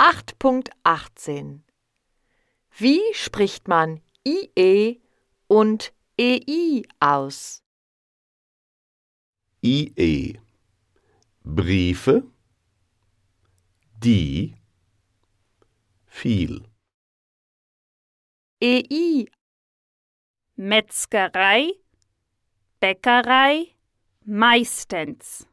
8.18 Wie spricht man IE und EI aus? IE Briefe. Die. Viel. EI Metzgerei, Bäckerei, meistens.